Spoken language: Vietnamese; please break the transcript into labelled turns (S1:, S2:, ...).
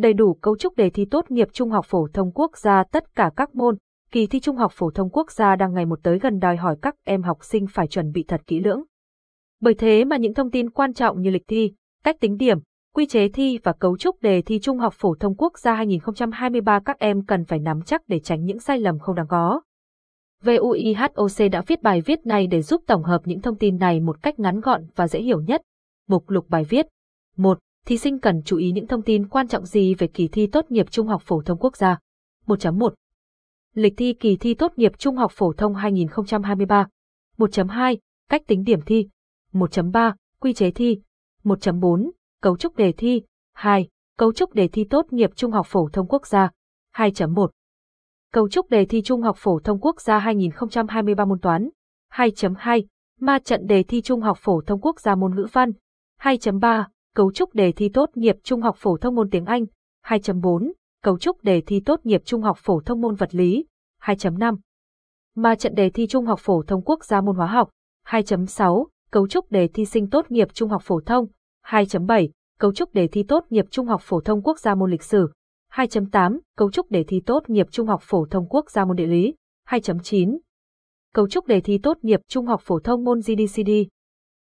S1: Đầy đủ cấu trúc đề thi tốt nghiệp trung học phổ thông quốc gia tất cả các môn, kỳ thi trung học phổ thông quốc gia đang ngày một tới gần đòi hỏi các em học sinh phải chuẩn bị thật kỹ lưỡng. Bởi thế mà những thông tin quan trọng như lịch thi, cách tính điểm, quy chế thi và cấu trúc đề thi Trung học phổ thông quốc gia 2023 các em cần phải nắm chắc để tránh những sai lầm không đáng có. VUIHOC đã viết bài viết này để giúp tổng hợp những thông tin này một cách ngắn gọn và dễ hiểu nhất. Mục lục bài viết 1. Thí sinh cần chú ý những thông tin quan trọng gì về kỳ thi tốt nghiệp Trung học phổ thông quốc gia? 1.1 Lịch thi kỳ thi tốt nghiệp Trung học phổ thông 2023 1.2 Cách tính điểm thi? 1.3 Quy chế thi? 1.4 Cấu trúc đề thi? 2. Cấu trúc đề thi tốt nghiệp Trung học phổ thông quốc gia? 2.1 Cấu trúc đề thi Trung học phổ thông quốc gia 2023 môn toán? 2.2 Ma trận đề thi Trung học phổ thông quốc gia môn ngữ văn? 2.3 Cấu trúc đề thi tốt nghiệp Trung học phổ thông môn tiếng Anh 2.4 Cấu trúc đề thi tốt nghiệp Trung học phổ thông môn vật lý 2.5 Mà trận đề thi Trung học phổ thông quốc gia môn hóa học 2.6 Cấu trúc đề thi sinh tốt nghiệp trung học phổ thông 2.7 Cấu trúc đề thi tốt nghiệp trung học phổ thông quốc gia môn lịch sử 2.8 Cấu trúc đề thi tốt nghiệp trung học phổ thông quốc gia môn địa lý 2.9 Cấu trúc đề thi tốt nghiệp trung học phổ thông môn GDCD